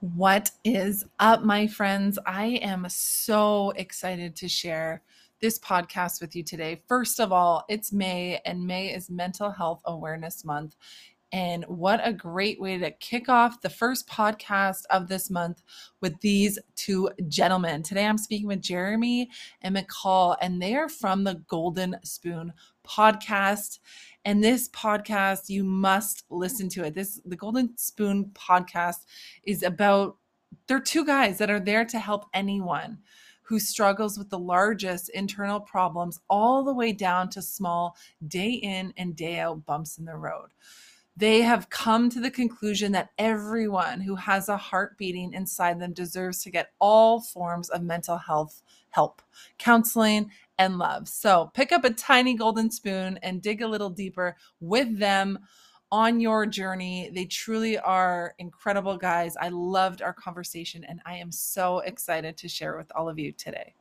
What is up, my friends? I am so excited to share this podcast with you today. First of all, it's May, and May is Mental Health Awareness Month. And what a great way to kick off the first podcast of this month with these two gentlemen. Today I'm speaking with Jeremy and McCall, and they are from the Golden Spoon podcast. And this podcast, you must listen to it. This the Golden Spoon podcast is about they're two guys that are there to help anyone who struggles with the largest internal problems all the way down to small day in and day out bumps in the road they have come to the conclusion that everyone who has a heart beating inside them deserves to get all forms of mental health help, counseling, and love. So pick up a tiny golden spoon and dig a little deeper with them on your journey. They truly are incredible guys. I loved our conversation and I am so excited to share with all of you today.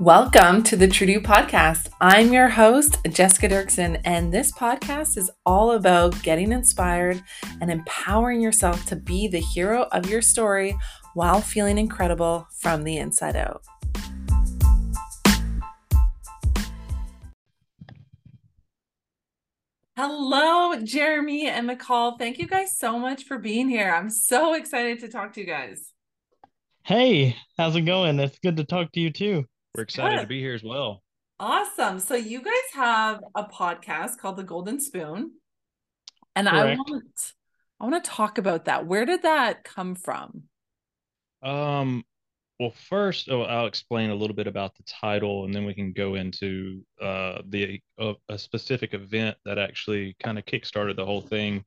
Welcome to the True to You Podcast. I'm your host, Jessica Dirksen, and this podcast is all about getting inspired and empowering yourself to be the hero of your story while feeling incredible from the inside out. Hello, Jeremy and McCall. Thank you guys so much for being here. I'm so excited to talk to you guys. Hey, how's it going? It's good to talk to you too. We're excited to be here as well. Awesome. So you guys have a podcast called The Golden Spoon. And Correct. I want I want to talk about that. Where did that come from? Um well first oh, I'll explain a little bit about the title and then we can go into uh the uh, a specific event that actually kind of kickstarted the whole thing.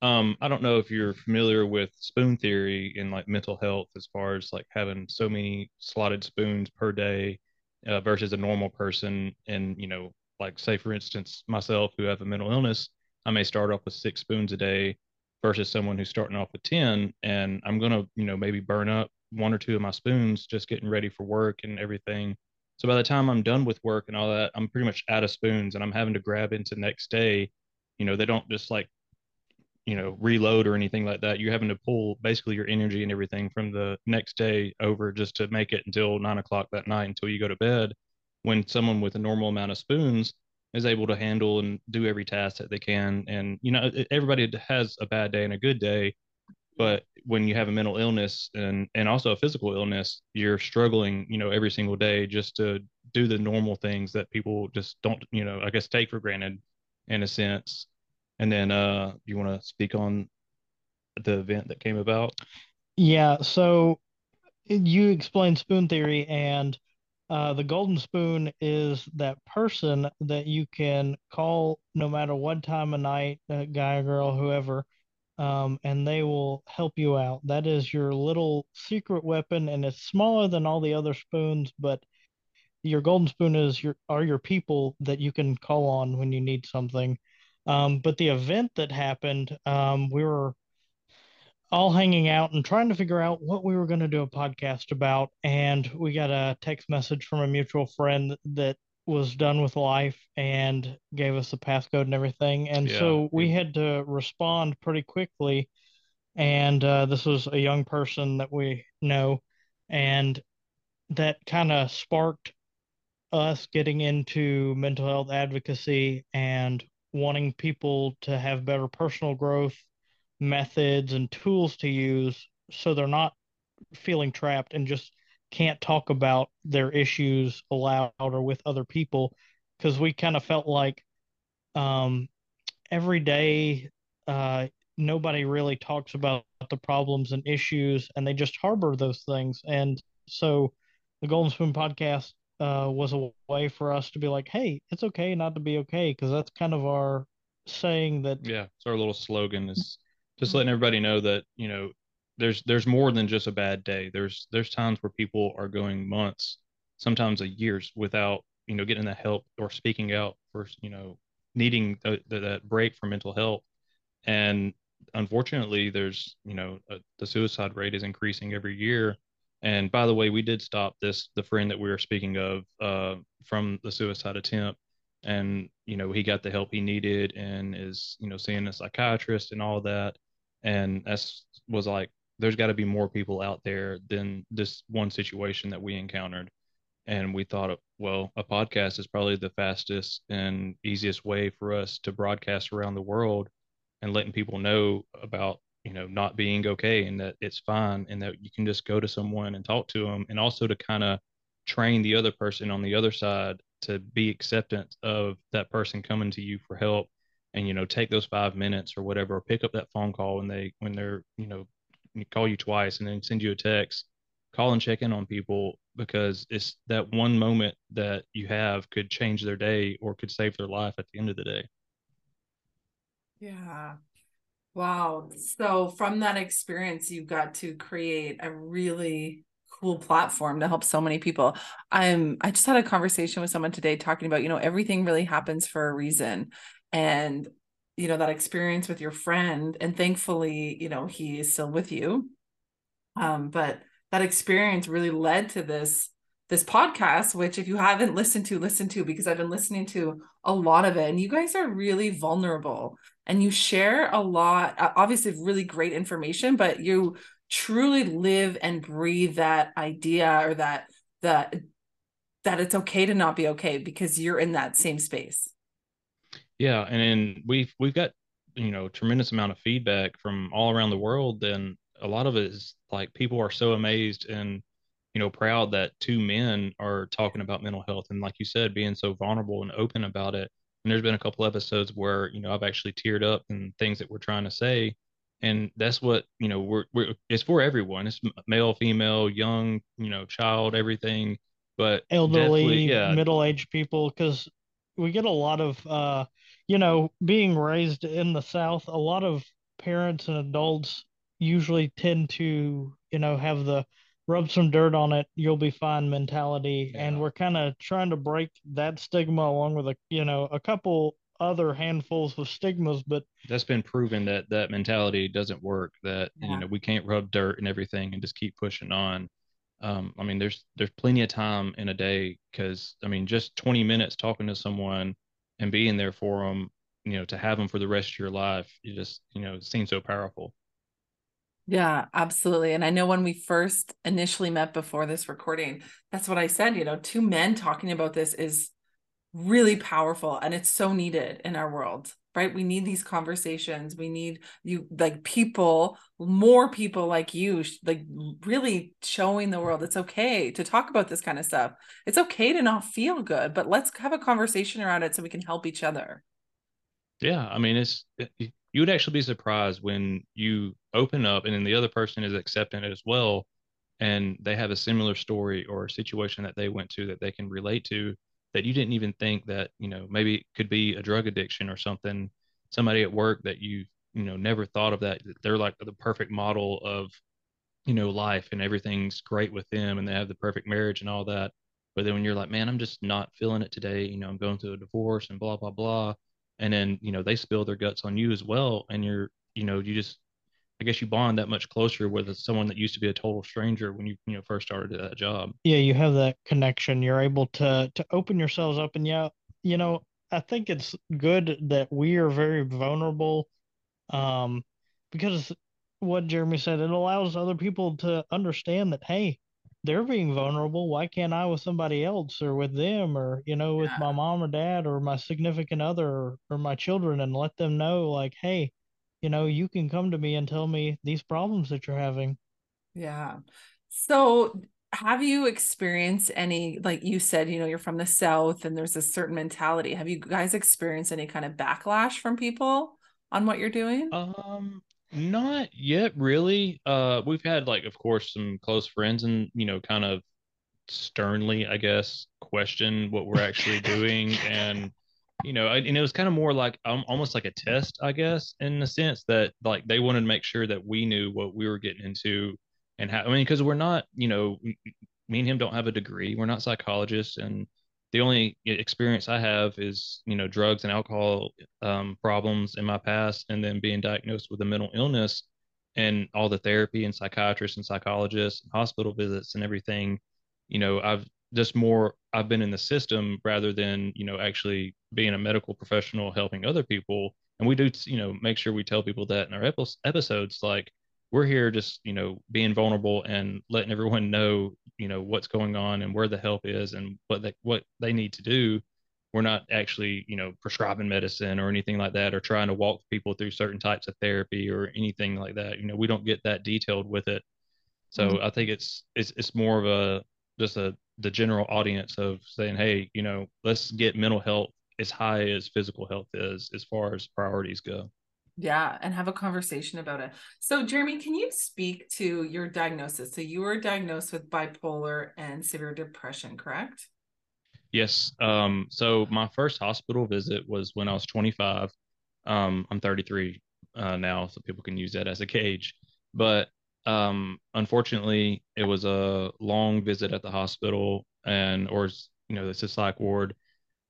Um I don't know if you're familiar with spoon theory in like mental health as far as like having so many slotted spoons per day uh, versus a normal person. And, you know, like say, for instance, myself who have a mental illness, I may start off with six spoons a day versus someone who's starting off with 10. And I'm to, you know, maybe burn up one or two of my spoons just getting ready for work and everything. So by the time I'm done with work and all that, I'm pretty much out of spoons and I'm having to grab into next day. You know, they don't just like you know reload or anything like that you're having to pull basically your energy and everything from the next day over just to make it until nine o'clock that night until you go to bed when someone with a normal amount of spoons is able to handle and do every task that they can. And you know everybody has a bad day and a good day but when you have a mental illness and and also a physical illness you're struggling you know every single day just to do the normal things that people just don't you know i guess take for granted in a sense and then, uh, you want to speak on the event that came about? Yeah, so you explained spoon theory, and uh, the golden spoon is that person that you can call no matter what time of night, uh, guy girl, whoever, um, and they will help you out. That is your little secret weapon, and it's smaller than all the other spoons, but your golden spoon is your are your people that you can call on when you need something. Um, but the event that happened, um, we were all hanging out and trying to figure out what we were going to do a podcast about. And we got a text message from a mutual friend that was done with life and gave us the passcode and everything. And yeah. so we had to respond pretty quickly. And uh, this was a young person that we know. And that kind of sparked us getting into mental health advocacy and wanting people to have better personal growth methods and tools to use so they're not feeling trapped and just can't talk about their issues aloud or with other people. Because we kind of felt like um, every day uh, nobody really talks about the problems and issues and they just harbor those things. And so the golden spoon podcast uh, was a way for us to be like, hey, it's okay not to be okay, because that's kind of our saying that. Yeah, it's our little slogan is just letting everybody know that you know there's there's more than just a bad day. There's there's times where people are going months, sometimes a years without you know getting the help or speaking out for you know needing the, the, that break from mental health, and unfortunately, there's you know a, the suicide rate is increasing every year and by the way, we did stop this the friend that we were speaking of uh, from the suicide attempt. and you know he got the help he needed and is you know seeing a psychiatrist and all that and that's was like there's got to be more people out there than this one situation that we encountered and we thought well a podcast is probably the fastest and easiest way for us to broadcast around the world and letting people know about you know not being okay and that it's fine and that you can just go to someone and talk to them and also to kind of train the other person on the other side to be acceptant of that person coming to you for help and you know take those five minutes or whatever or pick up that phone call when they when they're you know call you twice and then send you a text call and check in on people because it's that one moment that you have could change their day or could save their life at the end of the day. Yeah wow so from that experience you got to create a really cool platform to help so many people. I'm I just had a conversation with someone today talking about, you know, everything really happens for a reason. And you know, that experience with your friend and thankfully, you know, he is still with you. Um but that experience really led to this this podcast which if you haven't listened to listen to because I've been listening to a lot of it and you guys are really vulnerable and you share a lot obviously really great information but you truly live and breathe that idea or that that that it's okay to not be okay because you're in that same space. Yeah and then we've we've got you know tremendous amount of feedback from all around the world and a lot of it is like people are so amazed and you know proud that two men are talking about mental health and like you said being so vulnerable and open about it and there's been a couple episodes where you know i've actually teared up and things that we're trying to say. And that's what you know we're, we're it's for everyone. It's male female young you know child everything. But elderly yeah. middle-aged people because we get a lot of uh you know being raised in the south a lot of parents and adults usually tend to you know have the rub some dirt on it you'll be fine mentality yeah. and we're kind of trying to break that stigma along with a you know a couple other handfuls of stigmas, but that's been proven that that mentality doesn't work. That yeah. you know we can't rub dirt and everything and just keep pushing on. Um, I mean, there's there's plenty of time in a day because I mean, just 20 minutes talking to someone and being there for them, you know, to have them for the rest of your life, you just you know, it seems so powerful. Yeah, absolutely. And I know when we first initially met before this recording, that's what I said. You know, two men talking about this is really powerful and it's so needed in our world right we need these conversations we need you like people more people like you like really showing the world it's okay to talk about this kind of stuff it's okay to not feel good but let's have a conversation around it so we can help each other yeah i mean it's eh, you would actually be surprised when you open up and then the other person is accepting it as well and they have a similar story or a situation that they went to that they can relate to that you didn't even think that you know maybe it could be a drug addiction or something. Somebody at work that you you know never thought of that they're like the perfect model of you know life and everything's great with them and they have the perfect marriage and all that. But then when you're like man i'm just not feeling it today. You know i'm going through a divorce and blah blah blah and then you know they spill their guts on you as well and you're you know you just I guess you bond that much closer with someone that used to be a total stranger when you you know first started that job. Yeah, you have that connection. You're able to to open yourselves up, and yeah, you know, I think it's good that we are very vulnerable, um, because what Jeremy said, it allows other people to understand that hey, they're being vulnerable. Why can't I with somebody else or with them or you know with yeah. my mom or dad or my significant other or, or my children and let them know like hey you know, you can come to me and tell me these problems that you're having. Yeah. So, have you experienced any, like you said, you know, you're from the South and there's a certain mentality. Have you guys experienced any kind of backlash from people on what you're doing? Um, not yet, really. Uh, we've had, like, of course, some close friends and, you know, kind of sternly, I guess, question what we're actually doing. And, you know, and it was kind of more like um, almost like a test, I guess, in the sense that like they wanted to make sure that we knew what we were getting into and how. I mean, because we're not, you know, me and him don't have a degree. We're not psychologists, and the only experience I have is, you know, drugs and alcohol um, problems in my past, and then being diagnosed with a mental illness, and all the therapy and psychiatrists and psychologists, and hospital visits and everything. You know, I've just more I've been in the system rather than, you know, actually being a medical professional helping other people. And we do, you know, make sure we tell people that in our episodes, like we're here just, you know, being vulnerable and letting everyone know, you know, what's going on and where the help is and what they, what they need to do. We're not actually, you know, prescribing medicine or anything like that, or trying to walk people through certain types of therapy or anything like that. You know, we don't get that detailed with it. So mm-hmm. I think it's it's it's more of a just a the general audience of saying, hey, you know, let's get mental health as high as physical health is as far as priorities go. Yeah, and have a conversation about it. So, Jeremy, can you speak to your diagnosis? So, you were diagnosed with bipolar and severe depression, correct? Yes. Um, so, my first hospital visit was when I was 25. Um, I'm 33 uh, now, so people can use that as a gauge. But um, unfortunately, it was a long visit at the hospital and, or, you know, the psych ward.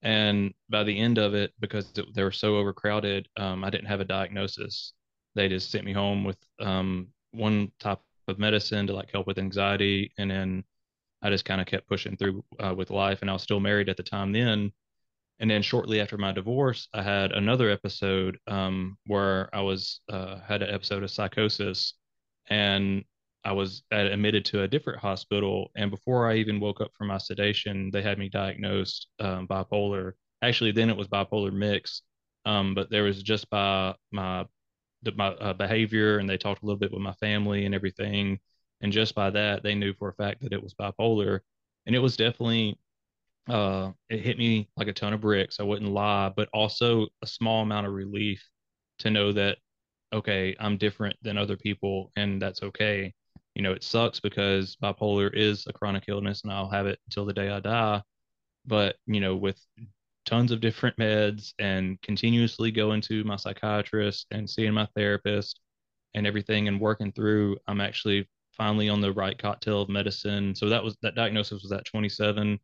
And by the end of it, because it, they were so overcrowded, um, I didn't have a diagnosis. They just sent me home with um, one type of medicine to like help with anxiety. And then I just kind of kept pushing through uh, with life. And I was still married at the time then. And then shortly after my divorce, I had another episode um, where I was uh, had an episode of psychosis and I was admitted to a different hospital. And before I even woke up from my sedation, they had me diagnosed um, bipolar. Actually, then it was bipolar mix, um, but there was just by my my uh, behavior, and they talked a little bit with my family and everything, and just by that, they knew for a fact that it was bipolar, and it was definitely. Uh, it hit me like a ton of bricks. I wouldn't lie, but also a small amount of relief to know that okay, I'm different than other people and that's okay. You know, it sucks because bipolar is a chronic illness and I'll have it until the day I die. But, you know, with tons of different meds and continuously going to my psychiatrist and seeing my therapist and everything and working through, I'm actually finally on the right cocktail of medicine. So that was that diagnosis was at 27.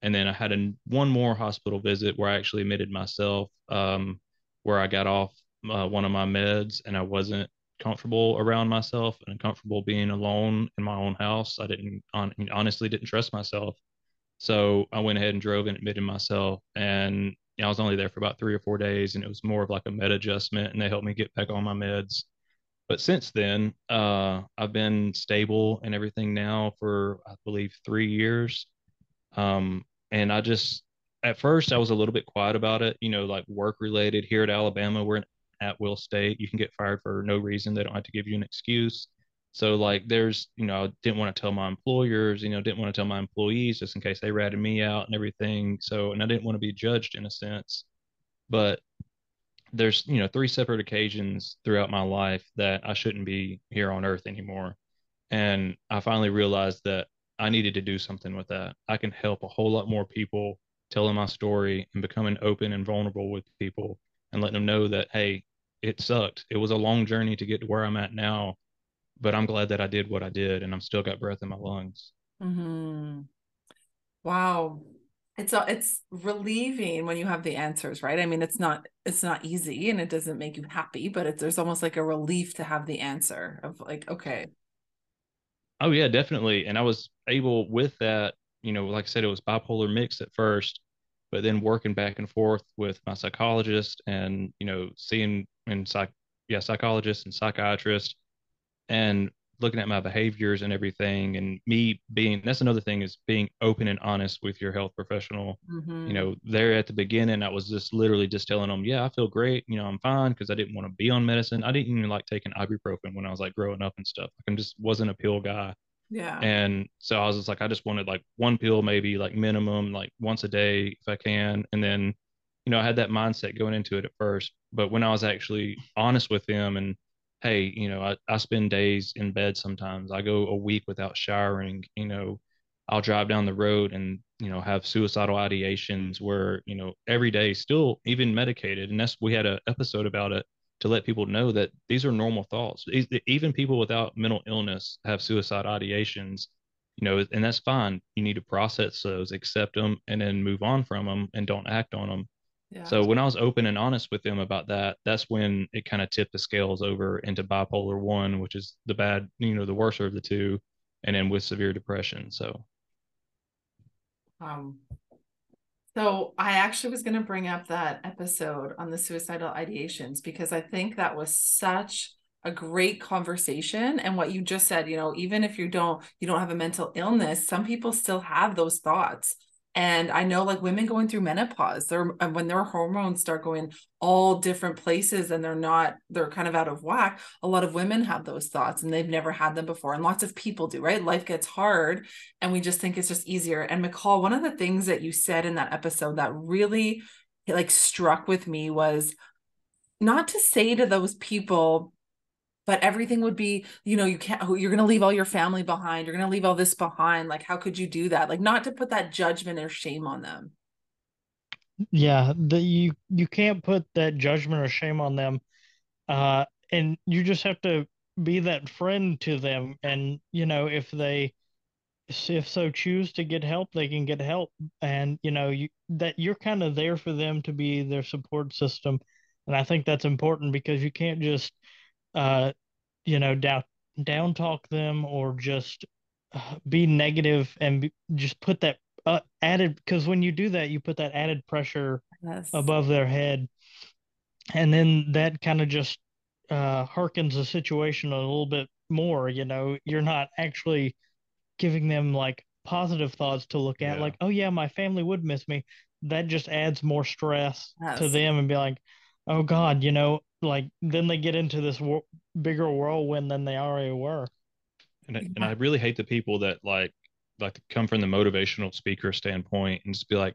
And then I had a, one more hospital visit where I actually admitted myself, um, where I got off uh, one of my meds and I wasn't comfortable around myself and comfortable being alone in my own house. I didn't on, honestly didn't trust myself. So I went ahead and drove and admitted myself. And you know, I was only there for about three or four days and it was more of like a med adjustment and they helped me get back on my meds. But since then, uh, I've been stable and everything now for, I believe, three years. Um, and I just, at first, I was a little bit quiet about it, you know, like work related here at Alabama. We're at will state. You can get fired for no reason. They don't have to give you an excuse. So like there's, you know, I didn't want to tell my employers, you know, didn't want to tell my employees just in case they ratted me out and everything. So and I didn't want to be judged in a sense. But there's, you know, three separate occasions throughout my life that I shouldn't be here on earth anymore. And I finally realized that I needed to do something with that. I can help a whole lot more people telling my story and becoming open and vulnerable with people and letting them know that, hey, it sucked. It was a long journey to get to where I'm at now, but I'm glad that I did what I did and I'm still got breath in my lungs. Mm-hmm. Wow. It's a, it's relieving when you have the answers, right? I mean, it's not it's not easy and it doesn't make you happy, but it's there's almost like a relief to have the answer of like, okay. Oh yeah, definitely. And I was able with that, you know, like I said, it was bipolar mix at first, but then working back and forth with my psychologist and you know seeing and psych yeah psychologist and psychiatrist and looking at my behaviors and everything and me being that's another thing is being open and honest with your health professional mm-hmm. you know there at the beginning i was just literally just telling them yeah i feel great you know i'm fine because i didn't want to be on medicine i didn't even like taking ibuprofen when i was like growing up and stuff like i just wasn't a pill guy yeah. And so I was just like, I just wanted like one pill, maybe like minimum, like once a day if I can. And then, you know, I had that mindset going into it at first. But when I was actually honest with them and, hey, you know, I, I spend days in bed sometimes. I go a week without showering, you know, I'll drive down the road and, you know, have suicidal ideations where, you know, every day still even medicated. And that's, we had an episode about it to let people know that these are normal thoughts. Even people without mental illness have suicide ideations, you know, and that's fine. You need to process those, accept them, and then move on from them and don't act on them. Yeah. So when I was open and honest with them about that, that's when it kind of tipped the scales over into bipolar one, which is the bad, you know, the worst of the two, and then with severe depression. So Um, so I actually was going to bring up that episode on the suicidal ideations because I think that was such a great conversation and what you just said you know even if you don't you don't have a mental illness some people still have those thoughts and I know like women going through menopause, they're uh, when their hormones start going all different places and they're not, they're kind of out of whack. A lot of women have those thoughts and they've never had them before. And lots of people do, right? Life gets hard and we just think it's just easier. And McCall, one of the things that you said in that episode that really like struck with me was not to say to those people, but everything would be you know you can't you're going to leave all your family behind you're going to leave all this behind like how could you do that? Like not to put that judgment or shame on them. Yeah the, you you can't put that judgment or shame on them uh and you just have to be that friend to them and you know if they if so choose to get help they can get help and you know you that you're kind of there for them to be their support system and i think that's important because you can't just uh, you know, down down talk them or just uh, be negative and be, just put that uh, added because when you do that, you put that added pressure yes. above their head, and then that kind of just uh, harkens the situation a little bit more. You know, you're not actually giving them like positive thoughts to look at, yeah. like, oh yeah, my family would miss me. That just adds more stress yes. to them and be like, oh God, you know, like then they get into this wor- bigger whirlwind than they already were. And I, and I really hate the people that like like come from the motivational speaker standpoint and just be like,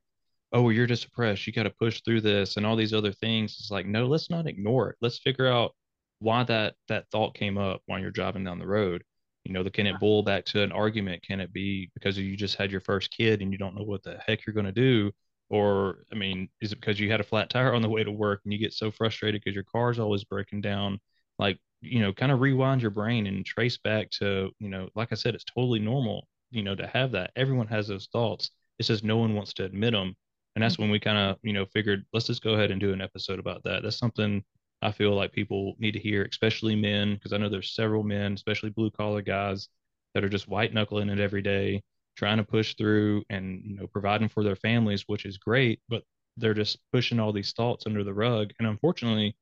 oh, you're just depressed. You got to push through this and all these other things. It's like, no, let's not ignore it. Let's figure out why that that thought came up while you're driving down the road. You know, the, can it boil back to an argument? Can it be because you just had your first kid and you don't know what the heck you're going to do? Or, I mean, is it because you had a flat tire on the way to work and you get so frustrated because your car's always breaking down? Like, you know, kind of rewind your brain and trace back to, you know, like I said, it's totally normal, you know, to have that. Everyone has those thoughts. It's just no one wants to admit them. And that's when we kind of, you know, figured let's just go ahead and do an episode about that. That's something I feel like people need to hear, especially men, because I know there's several men, especially blue collar guys, that are just white knuckling it every day trying to push through and you know providing for their families which is great but they're just pushing all these thoughts under the rug. And unfortunately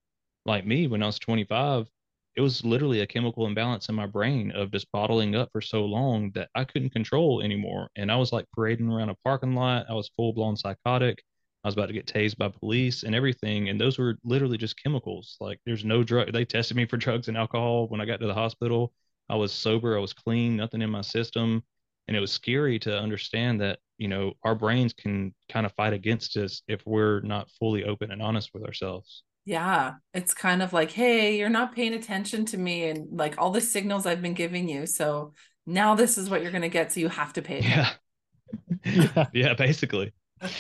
like me when i was 25 it was literally a chemical imbalance in my brain of just bottling up for so long that i couldn't control anymore. And i was like parading around a parking lot. I was full blown psychotic. I was about to get tased by police and everything. And those were literally just chemicals. Like there's no drug. They tested me for drugs and alcohol when i got to the hospital. I was sober. I was clean. Nothing in my system and it was scary to understand that you know our brains can kind of fight against us if we're not fully open and honest with ourselves. Yeah it's kind of like hey you're not paying attention to me and like all the signals i've been giving you so now this is what you're going to get so you have to pay attention. yeah. Yeah basically.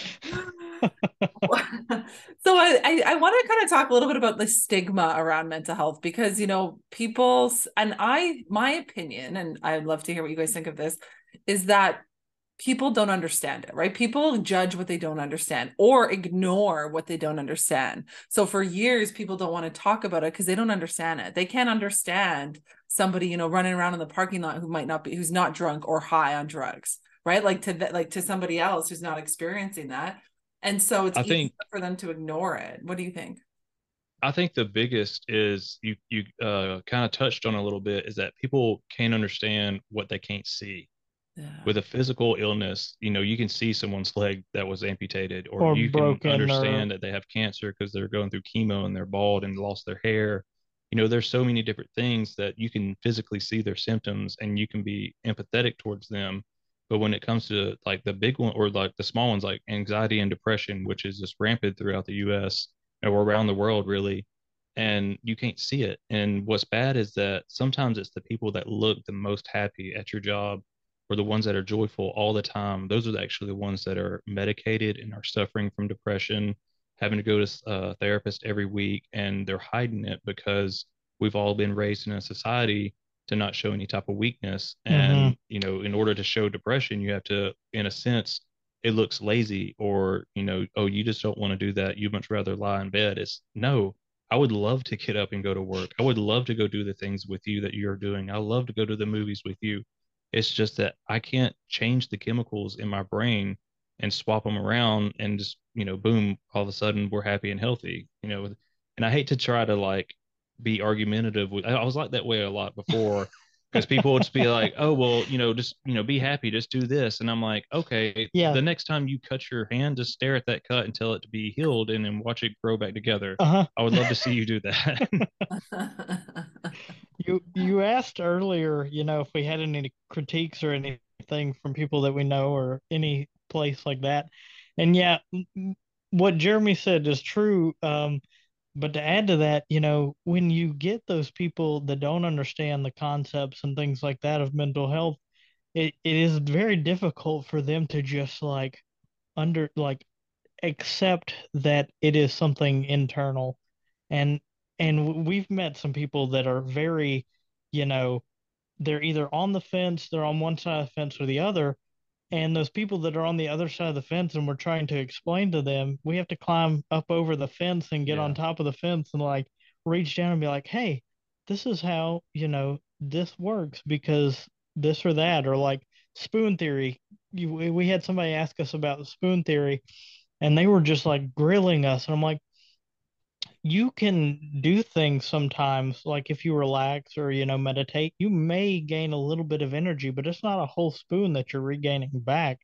So I, I, I want to kind of talk a little bit about the stigma around mental health because you know people's and I my opinion and I'd love to hear what you guys think of this is that people don't understand it, right? People judge what they don't understand or ignore what they don't understand. So for years, people don't want to talk about it because they don't understand it. They can't understand somebody, you know, running around in the parking lot who might not be, who's not drunk or high on drugs, right? Like to that, like to somebody else who's not experiencing that. And so it's I think, for them to ignore it. What do you think? I think the biggest is you you uh, kind of touched on a little bit is that people can't understand what they can't see yeah. with a physical illness, you know, you can see someone's leg that was amputated, or, or you can understand or... that they have cancer because they're going through chemo and they're bald and lost their hair. You know, there's so many different things that you can physically see their symptoms and you can be empathetic towards them. But when it comes to like the big one or like the small ones, like anxiety and depression, which is just rampant throughout the US or around the world, really, and you can't see it. And what's bad is that sometimes it's the people that look the most happy at your job or the ones that are joyful all the time, those are actually the ones that are medicated and are suffering from depression, having to go to a therapist every week, and they're hiding it because we've all been raised in a society to not show any type of weakness. And, mm-hmm. you know, in order to show depression, you have to, in a sense, it looks lazy or, you know, oh, you just don't want to do that. You'd much rather lie in bed. It's no, I would love to get up and go to work. I would love to go do the things with you that you're doing. I love to go to the movies with you. It's just that I can't change the chemicals in my brain and swap them around and just you know boom all of a sudden we're happy and healthy you know and i hate to try to like be argumentative with i was like that way a lot before because people would just be like oh well you know just you know be happy just do this and i'm like okay Yeah. the next time you cut your hand just stare at that cut and tell it to be healed and then watch it grow back together Uh-huh. i would love to see you do that You you asked earlier, you know, if we had any critiques or anything from people that we know or any place like that. And yeah, what Jeremy said is true. Um, but to add to that, you know, when you get those people that don't understand the concepts and things like that of mental health, it, it is very difficult for them to just like under like accept that it is something internal and and we've met some people that are very you know they're either on the fence they're on one side of the fence or the other. And those people that are on the other side of the fence and we're trying to explain to them we have to climb up over the fence and get on top of the fence and like reach down and be like hey this is how you know this works because this or that or like spoon theory. You, we we had somebody ask us about the spoon theory and they were just like grilling us. And i'm like you can do things sometimes like if you relax or you know meditate you may gain a little bit of energy but it's not a whole spoon that you're regaining back.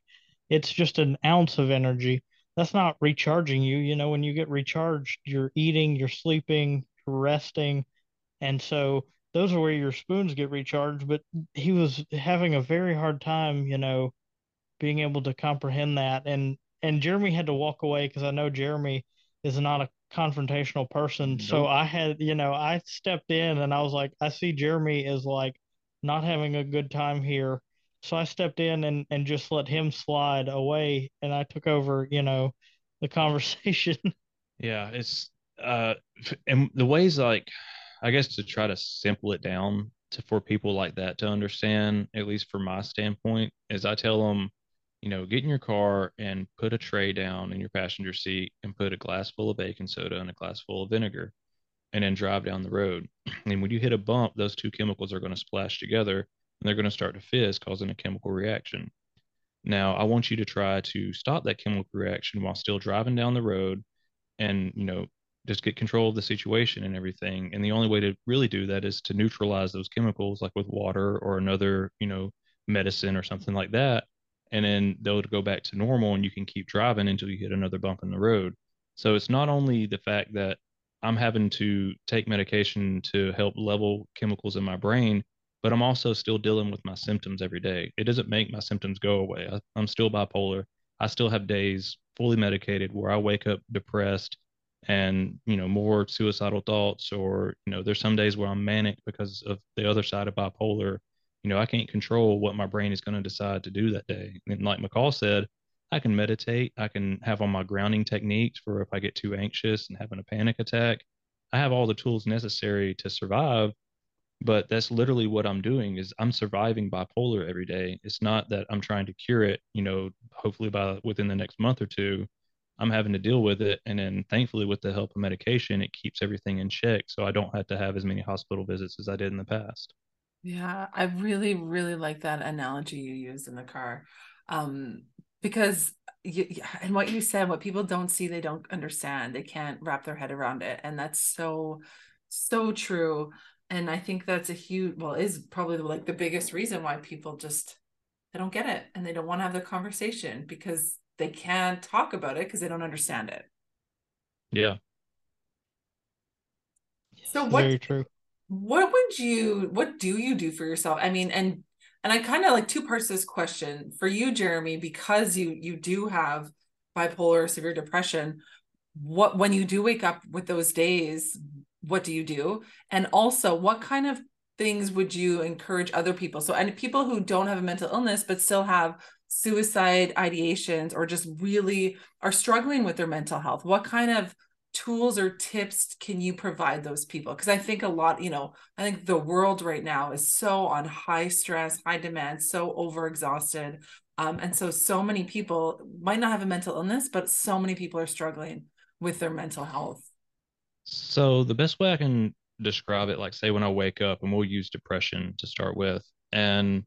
It's just an ounce of energy. That's not recharging you you know when you get recharged you're eating you're sleeping you're resting and so those are where your spoons get recharged but he was having a very hard time you know being able to comprehend that and and Jeremy had to walk away because I know Jeremy is not a confrontational person. So I had you know I stepped in and I was like I see Jeremy is like not having a good time here. So I stepped in and and just let him slide away and I took over you know the conversation. Yeah, it's uh and the ways like I guess to try to simple it down to for people like that to understand, at least from my standpoint, is I tell them, you know, get in your car and put a tray down in your passenger seat and put a glass full of baking soda and a glass full of vinegar and then drive down the road. And when you hit a bump, those two chemicals are going to splash together and they're going to start to fizz, causing a chemical reaction. Now, I want you to try to stop that chemical reaction while still driving down the road and you know just get control of the situation and everything and the only way to really do that is to neutralize those chemicals like with water or another you know medicine or something like that and then they'll go back to normal and you can keep driving until you hit another bump in the road. So it's not only the fact that i'm having to take medication to help level chemicals in my brain but i'm also still dealing with my symptoms every day. It doesn't make my symptoms go away. I, i'm still bipolar. I still have days fully medicated where I wake up depressed and, you know, more suicidal thoughts, or, you know, there's some days where I'm manic because of the other side of bipolar. You know, I can't control what my brain is going to decide to do that day. And like McCall said, I can meditate. I can have on my grounding techniques for if I get too anxious and having a panic attack. I have all the tools necessary to survive but that's literally what i'm doing is i'm surviving bipolar every day it's not that i'm trying to cure it you know hopefully by within the next month or two i'm having to deal with it and then thankfully with the help of medication it keeps everything in check so i don't have to have as many hospital visits as i did in the past Yeah, I really, really like that analogy you used in the car. Um, because you, and what you said, what people don't see, they don't understand. They can't wrap their head around it. And that's so, so true. And I think that's a huge, well, is probably like the biggest reason why people just they don't get it and they don't want to have the conversation because they can't talk about it because they don't understand it. yeah So what very true what would you what do you do for yourself? I mean and and i kind of like two parts to this question. For you jeremy because you you do have bipolar severe depression what when you do wake up with those days what do you do? And also what kind of things would you encourage other people? So and people who don't have a mental illness but still have suicide ideations or just really are struggling with their mental health what kind of tools or tips can you provide those people? Because i think a lot you know i think the world right now is so on high stress high demand so overexhausted um, and so so many people might not have a mental illness but so many people are struggling with their mental health. So the best way I can describe it, like say when I wake up, and we'll use depression to start with, and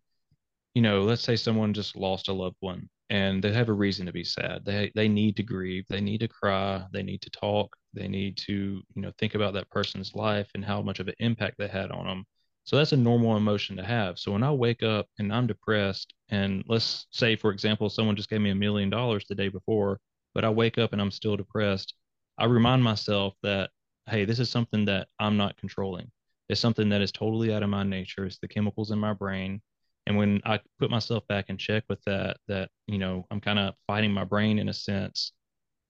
you know, let's say someone just lost a loved one and they have a reason to be sad. They they need to grieve, they need to cry, they need to talk, they need to, you know, think about that person's life and how much of an impact they had on them. So that's a normal emotion to have. So when I wake up and I'm depressed, and let's say, for example, someone just gave me a million dollars the day before, but I wake up and I'm still depressed, I remind myself that, hey, this is something that I'm not controlling. It's something that is totally out of my nature. It's the chemicals in my brain. And when I put myself back in check with that, that, you know, I'm kind of fighting my brain in a sense.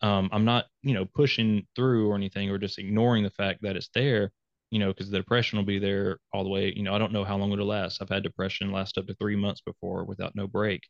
Um, I'm not, you know, pushing through or anything or just ignoring the fact that it's there, you know, because the depression will be there all the way. You know, I don't know how long it'll last. I've had depression last up to three months before without no break.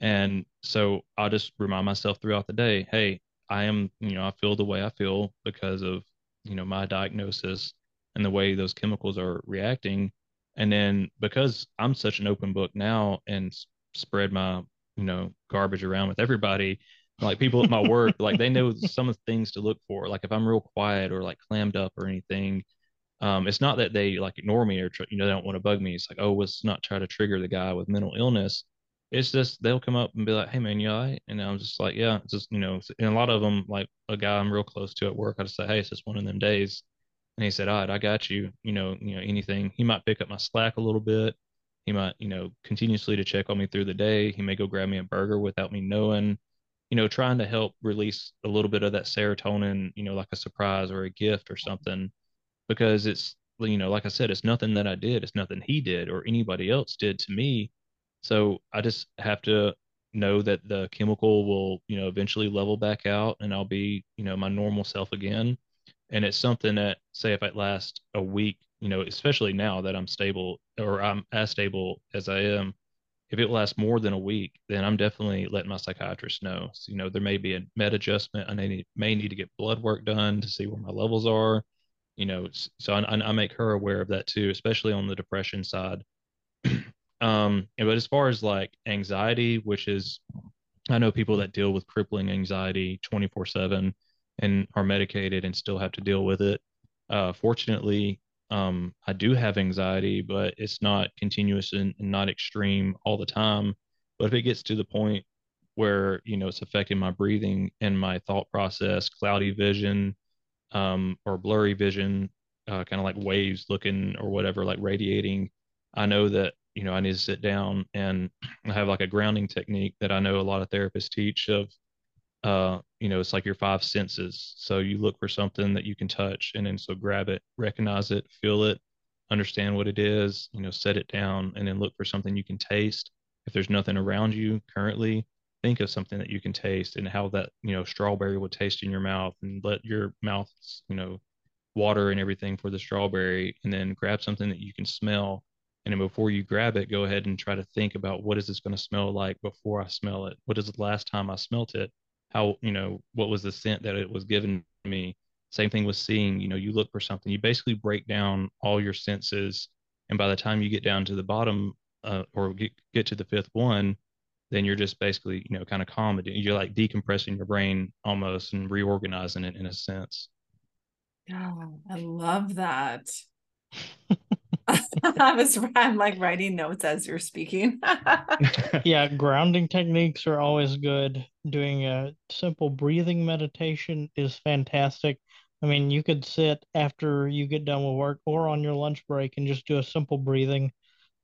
And so I'll just remind myself throughout the day, hey, I am, you know, I feel the way I feel because of, you know, my diagnosis and the way those chemicals are reacting and then because i'm such an open book now and spread my you know garbage around with everybody like people at my work like they know some of the things to look for. Like if i'm real quiet or like clammed up or anything um, it's not that they like ignore me or tr- you know they don't want to bug me. It's like oh let's not try to trigger the guy with mental illness. It's just they'll come up and be like hey man you all right? And i'm just like yeah just you know and a lot of them like a guy i'm real close to at work i just say hey it's just one of them days and he said, "All right, I got you. You know, you know anything. He might pick up my slack a little bit. He might, you know, continuously to check on me through the day. He may go grab me a burger without me knowing. You know, trying to help release a little bit of that serotonin. You know, like a surprise or a gift or something, because it's you know, like I said, it's nothing that I did. It's nothing he did or anybody else did to me. So I just have to know that the chemical will, you know, eventually level back out and I'll be, you know, my normal self again and it's something that say if it lasts a week you know especially now that i'm stable or i'm as stable as i am if it lasts more than a week then i'm definitely letting my psychiatrist know. So, you know there may be a med adjustment. I may, may need to get blood work done to see where my levels are. You know so I, I make her aware of that too especially on the depression side. Um but as far as like anxiety which is i know people that deal with crippling anxiety 24 7 and are medicated and still have to deal with it. Uh, fortunately, um, I do have anxiety, but it's not continuous and, and, not extreme all the time. But if it gets to the point where you know it's affecting my breathing and my thought process, cloudy vision, um, or blurry vision, uh, kind of like waves looking or whatever, like radiating, I know that you know I need to sit down and I have like a grounding technique that I know a lot of therapists teach of uh, you know, it's like your five senses. So you look for something that you can touch and then so grab it, recognize it, feel it, understand what it is, you know, set it down and then look for something you can taste. If there's nothing around you currently, think of something that you can taste and how that, you know, strawberry would taste in your mouth and let your mouth, you know, water and everything for the strawberry and then grab something that you can smell and then before you grab it go ahead and try to think about what is this going to smell like before i smell it what is the last time i smelt it how you know what was the scent that it was given me. Same thing with seeing you know you look for something. You basically break down all your senses and by the time you get down to the bottom uh, or get, get to the fifth one then you're just basically you know kind of calm you're like decompressing your brain almost and reorganizing it in a sense. Yeah i love that I was I'm like writing notes as you're speaking. yeah, grounding techniques are always good. Doing a simple breathing meditation is fantastic. I mean, you could sit after you get done with work or on your lunch break and just do a simple breathing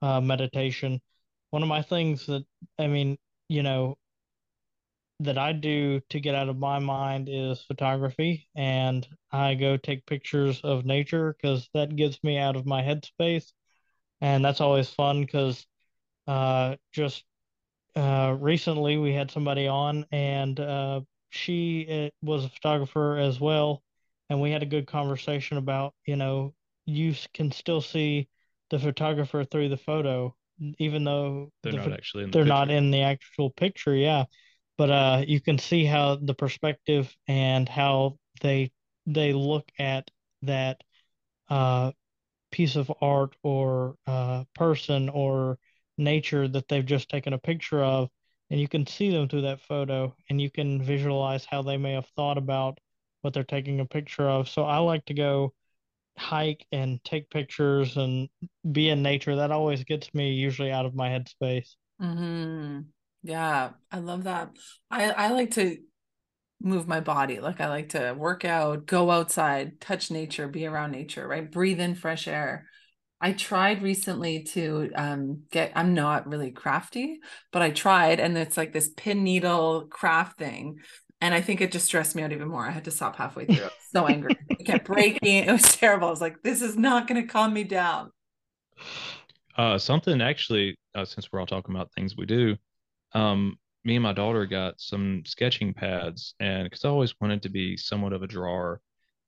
uh, meditation. One of my things that, I mean, you know, that I do to get out of my mind is photography, and I go take pictures of nature because that gets me out of my headspace, and that's always fun because uh, just uh, recently we had somebody on, and uh, she was a photographer as well, and we had a good conversation about you know you can still see the photographer through the photo even though they're the, not actually in the they're not in the actual picture yeah but uh, you can see how the perspective and how they they look at that uh, piece of art or uh, person or nature that they've just taken a picture of, and you can see them through that photo, and you can visualize how they may have thought about what they're taking a picture of. So I like to go hike and take pictures and be in nature. That always gets me usually out of my headspace. Mm-hmm. Yeah, I love that. I I like to move my body. Like I like to work out, go outside, touch nature, be around nature, right? Breathe in fresh air. I tried recently to um, get, I'm not really crafty, but I tried, and it's like this pin needle craft thing. And I think it just stressed me out even more. I had to stop halfway through. so angry. it kept breaking. It was terrible. I was like, this is not going to calm me down. Uh, something actually, uh, since we're all talking about things we do, um, me and my daughter got some sketching pads, and because I always wanted to be somewhat of a drawer,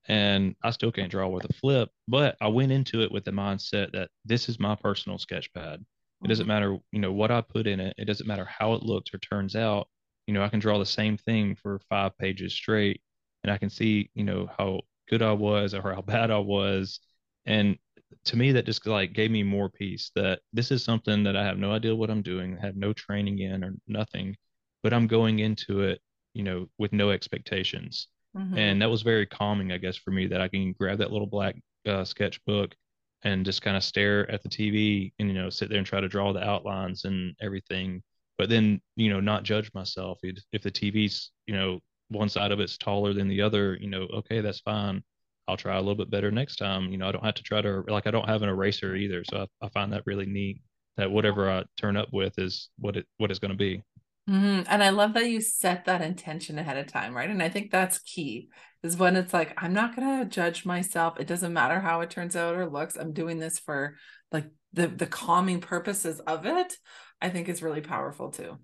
and I still can't draw with a flip, but I went into it with the mindset that this is my personal sketch pad. It doesn't mm-hmm. matter, you know, what I put in it. It doesn't matter how it looks or turns out. You know, I can draw the same thing for five pages straight, and I can see, you know, how good I was or how bad I was. And to me, that just like gave me more peace that this is something that I have no idea what I'm doing, have no training in or nothing, but I'm going into it, you know, with no expectations Mm-hmm. And that was very calming, I guess, for me that I can grab that little black uh, sketchbook and just kind of stare at the TV and, you know, sit there and try to draw the outlines and everything. But then, you know, not judge myself. If, if the TV's, you know, one side of it's taller than the other, you know, okay, that's fine. I'll try a little bit better next time. You know, I don't have to try to, like, I don't have an eraser either. So I, I find that really neat that whatever I turn up with is what it, what it's going to be. Mm-hmm. And I love that you set that intention ahead of time, right? And I think that's key is when it's like, I'm not going to judge myself. It doesn't matter how it turns out or looks. I'm doing this for like the, the calming purposes of it. I think is really powerful too.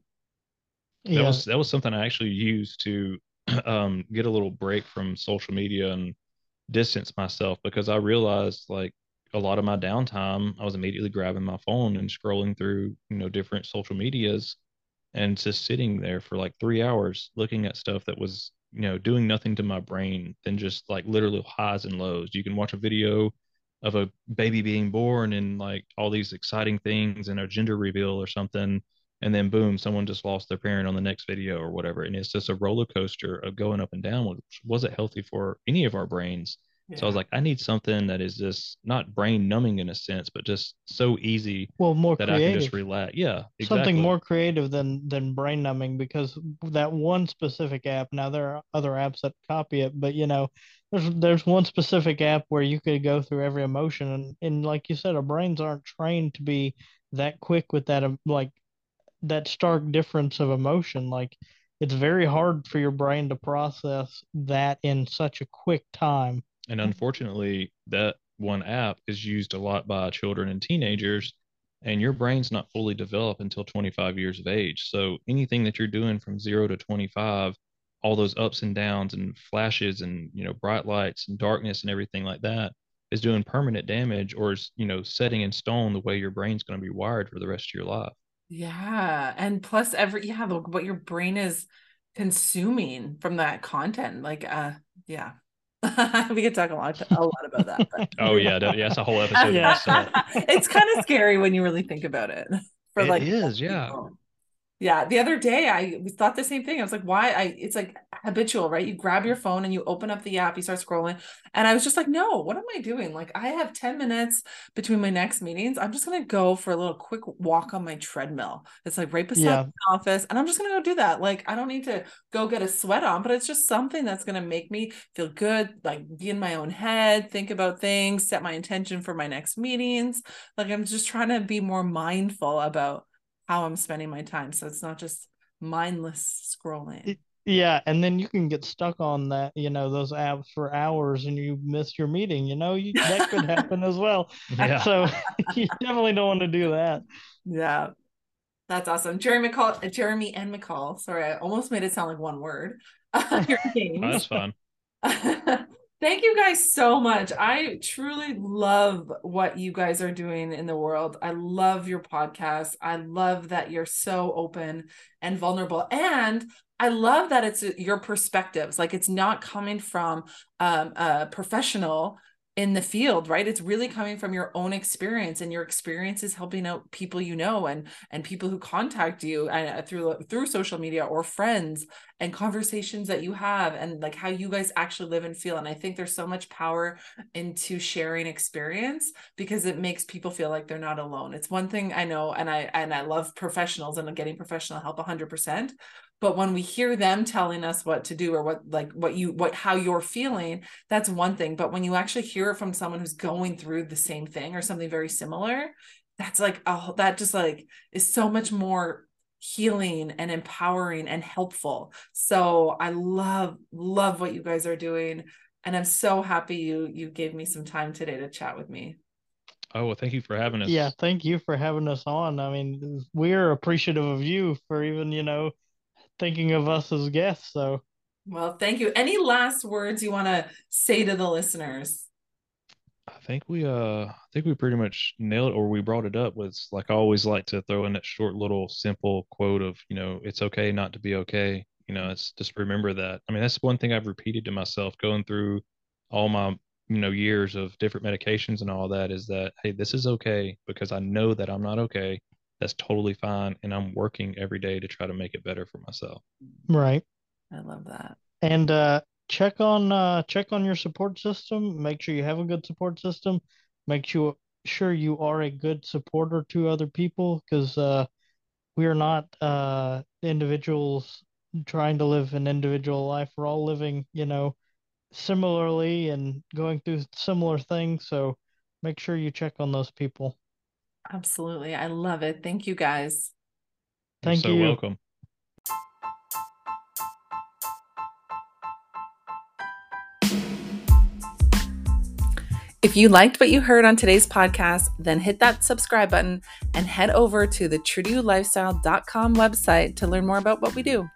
Yeah. That was, that was something I actually used to um, get a little break from social media and distance myself because I realized like a lot of my downtime, I was immediately grabbing my phone and scrolling through, you know, different social medias and just sitting there for like three hours looking at stuff that was you know doing nothing to my brain than just like literally highs and lows. You can watch a video of a baby being born and like all these exciting things and a gender reveal or something and then boom someone just lost their parent on the next video or whatever and it's just a roller coaster of going up and down which wasn't healthy for any of our brains yeah. So I was like, I need something that is just not brain numbing in a sense, but just so easy. Well, more that creative. I can just relax. Yeah, exactly. something more creative than than brain numbing because that one specific app. Now there are other apps that copy it, but you know, there's there's one specific app where you could go through every emotion, and and like you said, our brains aren't trained to be that quick with that um, like that stark difference of emotion. Like it's very hard for your brain to process that in such a quick time and unfortunately, that one app is used a lot by children and teenagers, and your brain's not fully developed until 25 years of age. So anything that you're doing from zero to 25, all those ups and downs and flashes and you know bright lights and darkness and everything like that is doing permanent damage or is you know setting in stone the way your brain's going to be wired for the rest of your life yeah and plus every yeah what your brain is consuming from that content like uh yeah we could talk a lot, a lot about that. But. oh yeah, yeah, it's a whole episode. yeah. it's kind of scary when you really think about it. For it like, is, yeah. People yeah the other day i thought the same thing i was like why? I it's like habitual right? You grab your mm. phone and you open up the app you start scrolling and i was just like no what am i doing? Like i have 10 minutes between my next meetings i'm just going to go for a little quick walk on my treadmill it's like right beside yeah. the office and i'm just going to go do that like i don't need to go get a sweat on but it's just something that's going to make me feel good like be in my own head think about things set my intention for my next meetings like i'm just trying to be more mindful about how I'm spending my time. So it's not just mindless scrolling. yeah, and then you can get stuck on that, you know, those apps for hours and you miss your meeting, you know, you, that could happen as well. Yeah. So you definitely don't want to do that. Yeah. That's awesome. Jeremy McCahill, uh, Jeremy and McCahill. Sorry, I almost made it sound like one word. Your names. Oh, that's fun. Thank you guys so much. I truly love what you guys are doing in the world. I love your podcast. I love that you're so open and vulnerable. And I love that it's your perspectives. Like it's not coming from um, a professional in the field right? It's really coming from your own experience and your experience is helping out people you know and and people who contact you uh, through through social media or friends and conversations that you have and like how you guys actually live and feel and i think there's so much power into sharing experience because it makes people feel like they're not alone. It's one thing i know and i and i love professionals and getting professional help 100% but when we hear them telling us what to do or what like what you what how you're feeling that's one thing but when you actually hear it from someone who's going through the same thing or something very similar that's like oh that just like is so much more healing and empowering and helpful so i love love what you guys are doing and i'm so happy you you gave me some time today to chat with me Oh, well, thank you for having us. Yeah, thank you for having us on. I mean, we're appreciative of you for even, you know, thinking of us as guests. So, well, thank you. Any last words you want to say to the listeners? I think we uh I think we pretty much nailed it or we brought it up was like I always like to throw in that short little simple quote of, you know, it's okay not to be okay. You know, it's just remember that. I mean, that's one thing I've repeated to myself going through all my, you know, years of different medications and all that is that hey, this is okay because I know that I'm not okay that's totally fine and i'm working every day to try to make it better for myself. Right. I love that. And uh check on uh check on your support system. Make sure you have a good support system. Make sure sure you are a good supporter to other people because uh we are not uh individuals trying to live an individual life. We're all living you know similarly and going through similar things. So make sure you check on those people Absolutely. I love it. Thank you guys. Thank You're you. So welcome. If you liked what you heard on today's podcast, then hit that subscribe button and head over to the truetoyoulifestyle.com website to learn more about what we do.